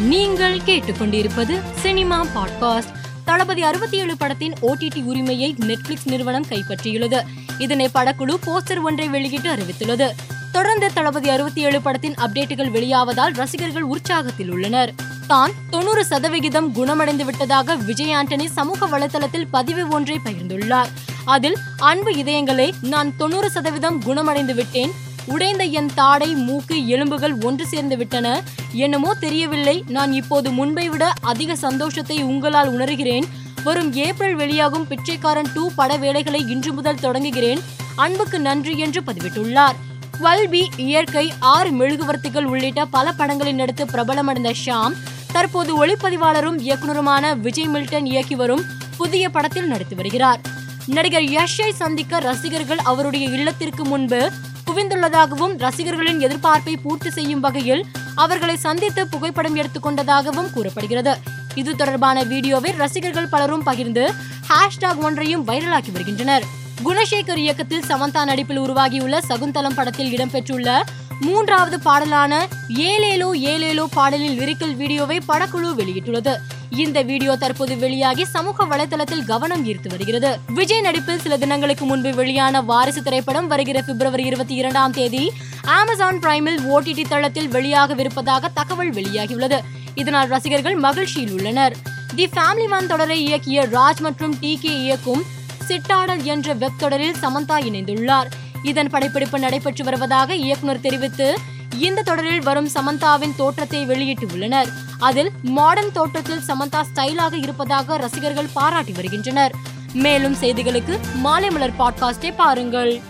நீங்கள் கேட்டுக்கொண்டிருப்பது cinema podcast. தளபதி அறுபத்தி ஏழு படத்தின் ஓடிடி உரிமையை நெட்ஃபிளிக்ஸ் நிறுவனம் கைப்பற்றியுள்ளது. இதனை படக்குழு போஸ்டர் ஒன்றை வெளியிட்டு அறிவித்துள்ளது. தொடர்ந்து தளபதி அறுபத்தி ஏழு படத்தின் அப்டேட்டுகள் வெளியாவதால் ரசிகர்கள் உற்சாகத்தில் உள்ளனர். தான் தொண்ணூறு சதவிகிதம் குணமடைந்து விட்டதாக விஜய் ஆண்டனி சமூக வலைதளத்தில் பதிவு ஒன்றை பகிர்ந்துள்ளார். அதில் அன்பு இதயங்களே நான் தொண்ணூறு சதவீதம் குணமடைந்து விட்டேன் உடைந்த என் தாடை மூக்கு எலும்புகள் ஒன்று சேர்ந்து விட்டன. என்னமோ தெரியவில்லை. நான் இப்போது முன்பை விட அதிக சந்தோஷத்தை உங்களால் உணர்கிறேன். வரும் ஏப்ரல் வெளியாகும் பிச்சைக்காரன் டூ பட வேலைகளை இன்று முதல் தொடங்குகிறேன். அன்புக்கு நன்றி என்று பதிவிட்டுள்ளார். டுவெல் இயற்கை ஆறு மெழுகுவர்த்திகள் உள்ளிட்ட பல படங்களின் நடித்து பிரபலமடைந்த ஷாம் தற்போது ஒளிப்பதிவாளரும் இயக்குனருமான விஜய் மில்டன் இயக்கி வரும் புதிய படத்தில் நடித்து வருகிறார். நடிகர் யஷை சந்திக்க ரசிகர்கள் அவருடைய இல்லத்திற்கு முன்பு குவிந்துள்ளதாகவும் ரசிகர்களின் எதிர்பார்ப்பை பூர்த்தி செய்யும் வகையில் அவர்களை சந்தித்து புகைப்படம் எடுத்துக்கொண்டதாகவும் கூறப்படுகிறது. இது தொடர்பான வீடியோவை ரசிகர்கள் பலரும் பகிர்ந்து ஹேஷ்டாக் ஒன்றையும் வைரலாக்கி வருகின்றனர். குணசேகர் இயக்கத்தில் சமந்தா நடிப்பில் உருவாகியுள்ள சகுந்தலம் படத்தில் இடம்பெற்றுள்ள மூன்றாவது பாடலான ஏலேலோ ஏலேலோ பாடலின் லிரிக்கல் வீடியோவை படக்குழு வெளியிட்டுள்ளது. இந்த வீடியோ தற்போது வெளியாகி சமூக வலைதளத்தில் கவனம் ஈர்த்து வருகிறது. விஜய் நடிப்பில் சில தினங்களுக்கு முன்பு வெளியான வாரிசு திரைப்படம் வருகிற பிப்ரவரி இருபத்தி இரண்டாம் தேதி அமேசான் பிரைமில் ஓடிடி தளத்தில் வெளியாகவிருப்பதாக தகவல் வெளியாகியுள்ளது. இதனால் ரசிகர்கள் மகிழ்ச்சியில் உள்ளனர். தி ஃபேமிலி மேன் தொடரை இயக்கிய ராஜ் மற்றும் டி கே இயக்கும் சிட்டாடல் என்ற வெப் தொடரில் சமந்தா இணைந்துள்ளார். இதன் படப்பிடிப்பு நடைபெற்று வருவதாக இயக்குனர் தெரிவித்து இந்த தொடரில் வரும் சமந்தாவின் தோற்றத்தை வெளியிட்டு உள்ளனர் அதில் மாடர்ன் தோற்றத்தில் சமந்தா ஸ்டைலாக இருப்பதாக ரசிகர்கள் பாராட்டி வருகின்றனர். மேலும் செய்திகளுக்கு மாலை மலர் பாட்காஸ்டை பாருங்கள்.